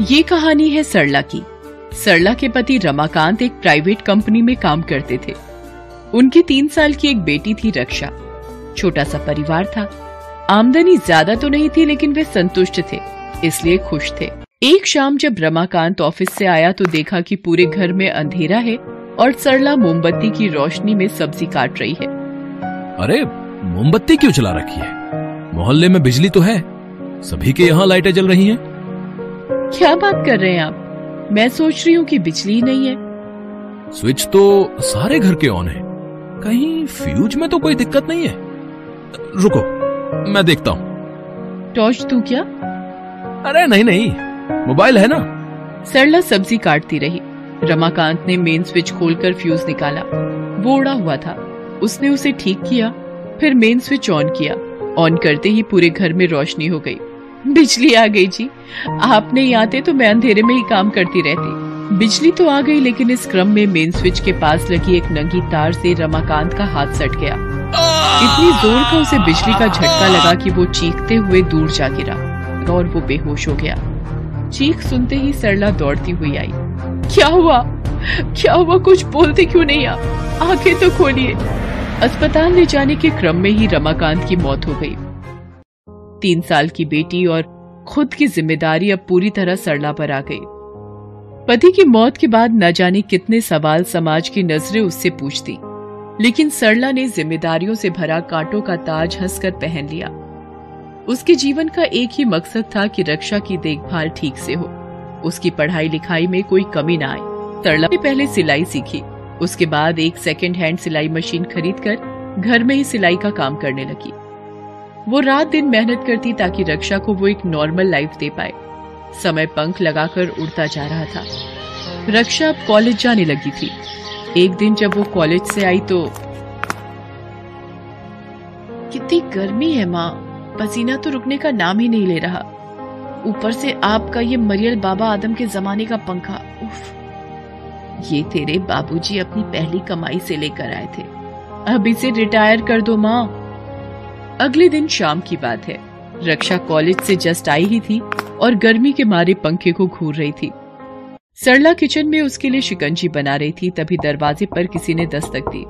ये कहानी है सरला की। सरला के पति रमाकांत एक प्राइवेट कंपनी में काम करते थे। उनकी तीन साल की एक बेटी थी रक्षा। छोटा सा परिवार था। आमदनी ज़्यादा तो नहीं थी, लेकिन वे संतुष्ट थे, इसलिए खुश थे। एक शाम जब रमाकांत ऑफ़िस से आया तो देखा कि पूरे घर में अंधेरा है और सरला मोमबत्ती की रोशनी में सब्ज़ी काट रही है। अरे, मोमबत्ती क्यों चला रखी है? मोहल्ले में बिजली तो है। सभी के यहाँ लाइटें जल रही हैं। क्या बात कर रहे हैं आप? मैं सोच रही हूँ कि बिजली नहीं है। स्विच तो सारे घर के ऑन है। कहीं फ्यूज में तो कोई दिक्कत नहीं है। रुको मैं देखता हूँ। टॉर्च तू क्या? अरे नहीं नहीं मोबाइल है ना। सरला सब्ज़ी काटती रही। रमाकांत ने मेन स्विच खोलकर फ्यूज निकाला। वो उड़ा हुआ था। उसने उसे ठीक किया फिर मेन स्विच ऑन किया। ऑन करते ही पूरे घर में रोशनी हो गई। बिजली आ गई जी। आप नहीं आते तो मैं अंधेरे में ही काम करती रहती। बिजली तो आ गई, लेकिन इस क्रम में मेन स्विच के पास लगी एक नंगी तार से रमाकांत का हाथ सट गया। इतनी ज़ोर का उसे बिजली का झटका लगा कि वो चीखते हुए दूर जा गिरा और वो बेहोश हो गया। चीख सुनते ही सरला दौड़ती हुई आई। क्या हुआ? क्या हुआ? कुछ बोलते क्यों नहीं आप आँखें तो खोलिए। अस्पताल ले जाने के क्रम में ही रमाकांत की मौत हो गई। तीन साल की बेटी और खुद की ज़िम्मेदारी अब पूरी तरह सरला पर आ गई। पति की मौत के बाद न जाने कितने सवाल समाज की नज़रें उससे पूछती, लेकिन सरला ने जिम्मेदारियों से भरा कांटों का ताज हंसकर पहन लिया। उसके जीवन का एक ही मकसद था कि रक्षा की देखभाल ठीक से हो। उसकी पढ़ाई लिखाई में कोई कमी ना आए सरला ने पहले सिलाई सीखी, उसके बाद एक सेकेंड हैंड सिलाई मशीन खरीद कर घर में ही सिलाई का काम करने लगी। वो रात दिन मेहनत करती ताकि रक्षा को वो एक नॉर्मल लाइफ दे पाए। समय पंख लगाकर उड़ता जा रहा था। रक्षा अब कॉलेज जाने लगी थी। एक दिन जब वो कॉलेज से आई तो कितनी गर्मी है माँ। पसीना तो रुकने का नाम ही नहीं ले रहा। ऊपर से आपका ये मरियल बाबा आदम के जमाने का पंखा, उफ। ये तेरे बाबूजी अपनी पहली कमाई से लेकर आए थे। अब इसे रिटायर कर दो माँ। अगले दिन शाम की बात है। रक्षा कॉलेज से जस्ट आई ही थी और गर्मी के मारे पंखे को घूर रही थी। सरला किचन में उसके लिए शिकंजी बना रही थी तभी दरवाजे पर किसी ने दस्तक दी।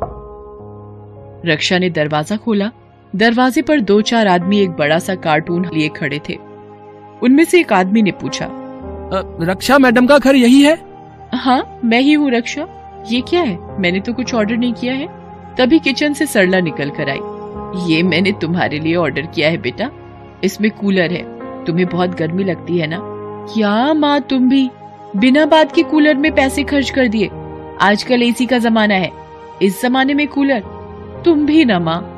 रक्षा ने दरवाज़ा खोला। दरवाजे पर दो चार आदमी एक बड़ा सा कार्टून लिए खड़े थे। उनमें से एक आदमी ने पूछा रक्षा मैडम का घर यही है? हाँ मैं ही हूँ रक्षा। ये क्या है? मैंने तो कुछ ऑर्डर नहीं किया है। तभी किचन से सरला निकल कर आई। ये मैंने तुम्हारे लिए ऑर्डर किया है बेटा। इसमें कूलर है। तुम्हें बहुत गर्मी लगती है ना? क्या माँ तुम भी? बिना बात के कूलर में पैसे खर्च कर दिए। आजकल एसी का जमाना है। इस जमाने में कूलर तुम भी ना माँ।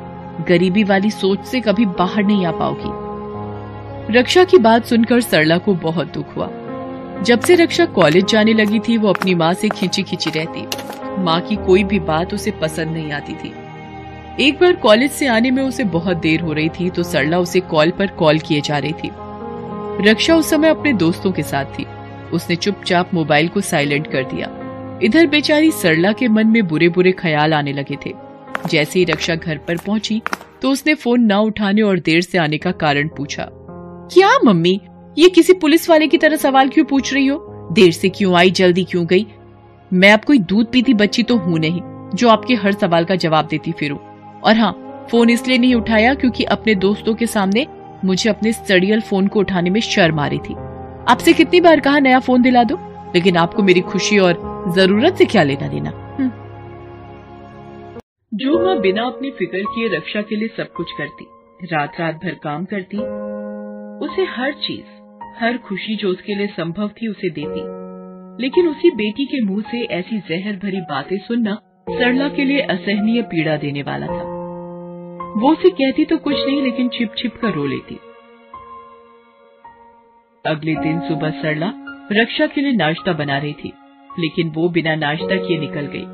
गरीबी वाली सोच से कभी बाहर नहीं आ पाओगी। रक्षा की बात सुनकर सरला को बहुत दुख हुआ। जब से रक्षा कॉलेज जाने लगी थी, वो अपनी माँ से खींची खींची रहती। माँ की कोई भी बात उसे पसंद नहीं आती थी। एक बार कॉलेज से आने में उसे बहुत देर हो रही थी तो सरला उसे कॉल पर कॉल किए जा रही थी। रक्षा उस समय अपने दोस्तों के साथ थी। उसने चुपचाप मोबाइल को साइलेंट कर दिया। इधर बेचारी सरला के मन में बुरे बुरे ख्याल आने लगे थे। जैसे ही रक्षा घर पर पहुँची तो उसने फ़ोन न उठाने और देर से आने का कारण पूछा। क्या, मम्मी? ये किसी पुलिस वाले की तरह सवाल क्यों पूछ रही हो? देर से क्यों आई, जल्दी क्यों गई? मैं अब कोई दूध पीती बच्ची तो हूँ नहीं, जो आपके हर सवाल का जवाब देती फिरूं। और हाँ फ़ोन इसलिए नहीं उठाया क्योंकि अपने दोस्तों के सामने मुझे अपने स्टडियल फ़ोन को उठाने में शर्म आ रही थी। आपसे कितनी बार कहा, नया फ़ोन दिला दो? लेकिन आपको मेरी खुशी और ज़रूरत से क्या लेना देना? हम्म। जो माँ बिना अपनी फ़िक्र किए रक्षा के लिए सब कुछ करती रात रात भर काम करती, उसे हर चीज़, हर खुशी जो उसके लिए संभव थी उसे देती। लेकिन उसी बेटी के मुँह से ऐसी जहर भरी बातें सुनना सरला के लिए असहनीय पीड़ा देने वाला था। वो उसे कहती तो कुछ नहीं, लेकिन छिप छिप कर रो लेती। अगले दिन सुबह सरला रक्षा के लिए नाश्ता बना रही थी, लेकिन वो बिना नाश्ता किए निकल गई।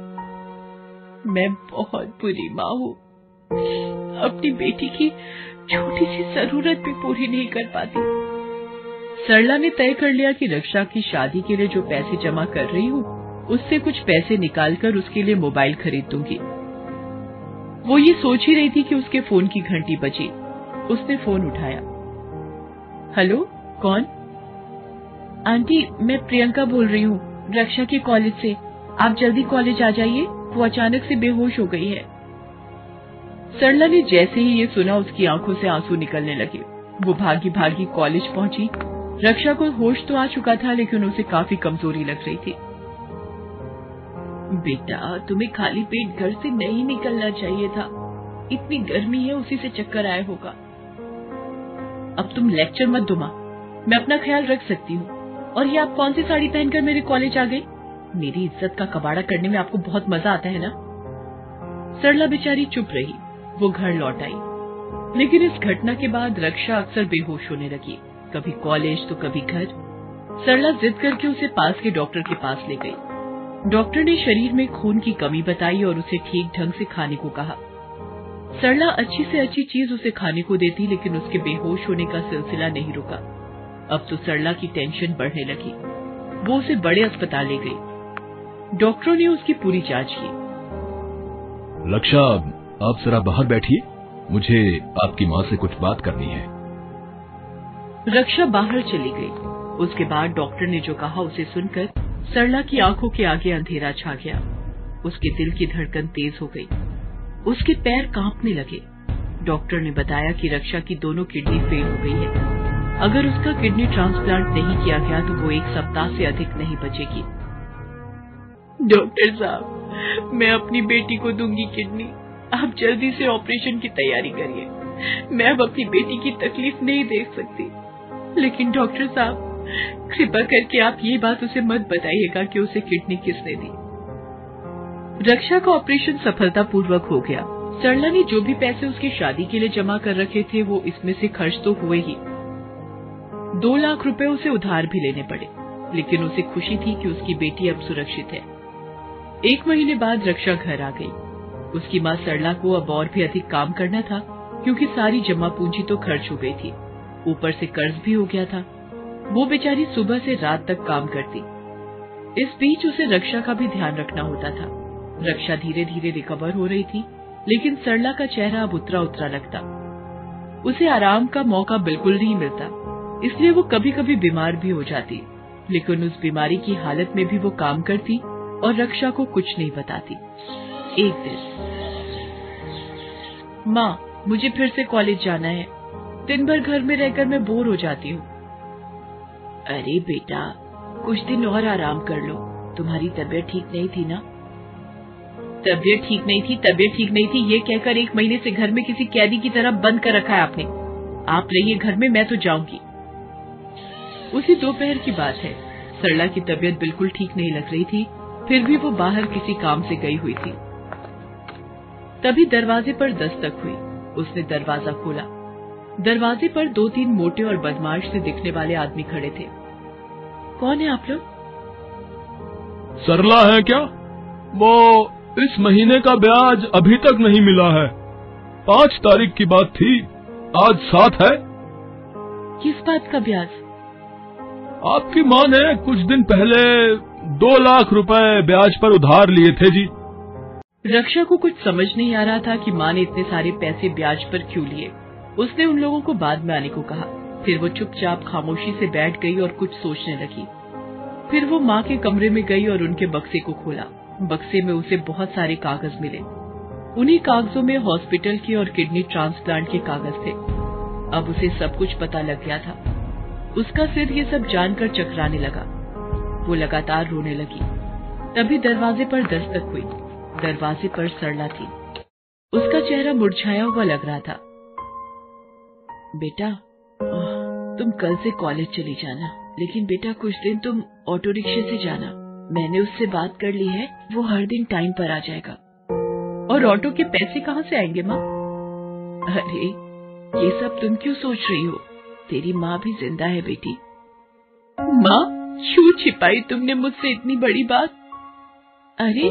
मैं बहुत बुरी माँ हूँ। अपनी बेटी की छोटी सी ज़रूरत भी पूरी नहीं कर पाती। सरला ने तय कर लिया कि रक्षा की शादी के लिए जो पैसे जमा कर रही हूँ, उससे कुछ पैसे निकालकर उसके लिए मोबाइल खरीद दूँगी। वो ये सोच ही रही थी कि उसके फ़ोन की घंटी बजी। उसने फ़ोन उठाया। हेलो, कौन? आंटी, मैं प्रियंका बोल रही हूँ, रक्षा के कॉलेज से। आप जल्दी कॉलेज आ जाइए, वो अचानक से बेहोश हो गई है। सरला ने जैसे ही ये सुना, उसकी आँखों से आँसू निकलने लगे। वो भागी भागी कॉलेज पहुँची। रक्षा को होश तो आ चुका था, लेकिन उसे काफ़ी कमज़ोरी लग रही थी। बेटा, तुम्हें खाली पेट घर से नहीं निकलना चाहिए था। इतनी गर्मी है, उसी से चक्कर आया होगा। अब तुम लेक्चर मत दुमा मैं। अपना ख्याल रख सकती हूँ। और ये आप कौन सी साड़ी पहनकर मेरे कॉलेज आ गई? मेरी इज़्ज़त का कबाड़ा करने में आपको बहुत मज़ा आता है ना? सरला बेचारी चुप रही। वो घर लौट आई। लेकिन इस घटना के बाद रक्षा अक्सर बेहोश होने लगी। कभी कॉलेज तो कभी घर। सरला जिद करके उसे पास के डॉक्टर के पास ले गई। डॉक्टर ने शरीर में खून की कमी बताई और उसे ठीक ढंग से खाने को कहा। सरला अच्छी से अच्छी चीज़ उसे खाने को देती लेकिन उसके बेहोश होने का सिलसिला नहीं रुका। अब तो सरला की टेंशन बढ़ने लगी। वो उसे बड़े अस्पताल ले गई। डॉक्टरों ने उसकी पूरी जाँच की। लक्षा आप जरा बाहर बैठिए। मुझे आपकी माँ से कुछ बात करनी है। रक्षा बाहर चली गई। उसके बाद डॉक्टर ने जो कहा उसे सुनकर सरला की आँखों के आगे अंधेरा छा गया। उसके दिल की धड़कन तेज हो गई। उसके पैर कांपने लगे। डॉक्टर ने बताया कि रक्षा की दोनों किडनी फेल हो गई है। अगर उसका किडनी ट्रांसप्लांट नहीं किया गया तो वो एक सप्ताह से अधिक नहीं बचेगी। डॉक्टर साहब, मैं अपनी बेटी को दूँगी किडनी। आप जल्दी से ऑपरेशन की तैयारी करिए। मैं अब अपनी बेटी की तकलीफ़ नहीं देख सकती। लेकिन डॉक्टर साहब कृपा करके आप ये बात उसे मत बताइएगा कि उसे किडनी किसने दी। रक्षा का ऑपरेशन सफलतापूर्वक हो गया। सरला ने जो भी पैसे उसकी शादी के लिए जमा कर रखे थे, वो इसमें से खर्च तो हुए ही। दो लाख रुपए उसे उधार भी लेने पड़े, लेकिन उसे खुशी थी कि उसकी बेटी अब सुरक्षित है। एक महीने बाद रक्षा घर आ गई। उसकी माँ सरला को अब और भी अधिक काम करना था, क्योंकि सारी जमा पूंजी तो खर्च हो गई थी। ऊपर से कर्ज भी हो गया था। वो बेचारी सुबह से रात तक काम करती। इस बीच उसे रक्षा का भी ध्यान रखना होता था। रक्षा धीरे धीरे रिकवर हो रही थी, लेकिन सरला का चेहरा अब उतरा उतरा लगता। उसे आराम का मौका बिल्कुल नहीं मिलता, इसलिए वो कभी कभी बीमार भी हो जाती। लेकिन उस बीमारी की हालत में भी वो काम करती और रक्षा को कुछ नहीं बताती। एक दिन, माँ, मुझे फिर से कॉलेज जाना है। दिन भर घर में रहकर मैं बोर हो जाती हूँ। अरे बेटा, कुछ दिन और आराम कर लो। तुम्हारी तबीयत ठीक नहीं थी ना? तबीयत ठीक नहीं थी, तबीयत ठीक नहीं थी, ये कहकर एक महीने से घर में किसी कैदी की तरह बंद कर रखा है आपने। आप रहिए घर में, मैं तो जाऊँगी। उसी दोपहर की बात है। सरला की तबीयत बिल्कुल ठीक नहीं लग रही थी, फिर भी वो बाहर किसी काम से गई हुई थी। तभी दरवाजे पर दस्तक हुई। उसने दरवाज़ा खोला। दरवाजे पर दो तीन मोटे और बदमाश से दिखने वाले आदमी खड़े थे। कौन है आप लोग? सरला है क्या? वो इस महीने का ब्याज अभी तक नहीं मिला है। पाँच तारीख की बात थी आज सात है। किस बात का ब्याज? आपकी माँ ने कुछ दिन पहले दो लाख रुपए ब्याज पर उधार लिए थे जी। रक्षा को कुछ समझ नहीं आ रहा था कि माँ ने इतने सारे पैसे ब्याज पर क्यों लिए। उसने उन लोगों को बाद में आने को कहा। फिर वो चुपचाप खामोशी से बैठ गई और कुछ सोचने लगी। फिर वो माँ के कमरे में गई और उनके बक्से को खोला। बक्से में उसे बहुत सारे कागज़ मिले। उन्हीं कागजों में हॉस्पिटल के और किडनी ट्रांसप्लांट के कागज़ थे। अब उसे सब कुछ पता लग गया था। उसका सिर ये सब जानकर चकराने लगा। वो लगातार रोने लगी। तभी दरवाजे पर दस्तक हुई। दरवाजे पर सरला थी। उसका चेहरा मुरझाया हुआ लग रहा था। बेटा तुम कल से कॉलेज चली जाना, लेकिन बेटा कुछ दिन तुम ऑटो रिक्शे से जाना। मैंने उससे बात कर ली है, वो हर दिन टाइम पर आ जाएगा। और ऑटो के पैसे कहाँ से आएँगे, माँ? अरे, ये सब तुम क्यों सोच रही हो? तेरी माँ भी ज़िंदा है, बेटी। माँ, क्यों छिपाई तुमने मुझसे इतनी बड़ी बात? अरे,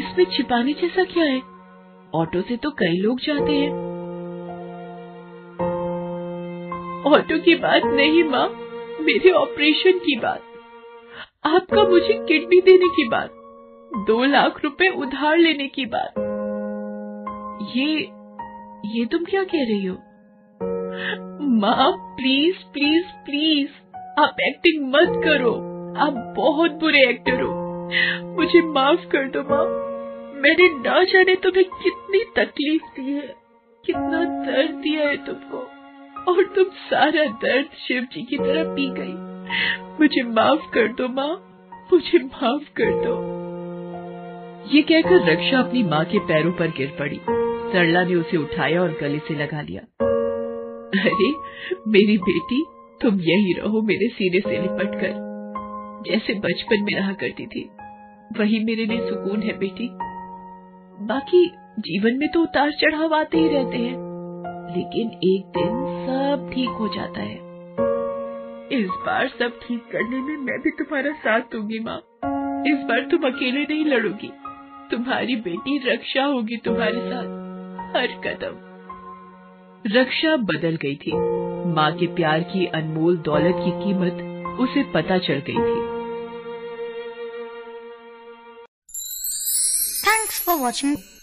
इसमें छिपाने जैसा क्या है? ऑटो से तो कई लोग जाते हैं। ऑटो की बात नहीं, माँ। मेरे ऑपरेशन की बात। आपका मुझे किडनी देने की बात। दो लाख रुपए उधार लेने की बात। ये ये तुम क्या कह रही हो? माँ, प्लीज़ प्लीज़ प्लीज़, आप एक्टिंग मत करो। आप बहुत बुरे एक्टर हो। मुझे माफ़ कर दो, माँ। मैंने ना जाने तुम्हें कितनी तकलीफ़ दी है। कितना दर्द दिया है तुमको। और तुम सारा दर्द शिव जी की तरह पी गई। मुझे माफ़ कर दो माँ, मुझे माफ़ कर दो। ये कहकर रक्षा अपनी माँ के पैरों पर गिर पड़ी। सरला ने उसे उठाया और गले से लगा लिया। अरे, मेरी बेटी, तुम यही रहो, मेरे सीने से लिपट कर। जैसे बचपन में रहा करती थी, वही मेरे लिए सुकून है बेटी। बाकी जीवन में तो उतार चढ़ाव आते ही रहते हैं। लेकिन एक दिन सब ठीक हो जाता है। इस बार सब ठीक करने में मैं भी तुम्हारा साथ दूँगी, माँ। इस बार तुम अकेले नहीं लड़ोगी। तुम्हारी बेटी रक्षा होगी तुम्हारे साथ, हर कदम। रक्षा बदल गई थी। माँ के प्यार की अनमोल दौलत की कीमत उसे पता चल गई थी। Thanks for watching.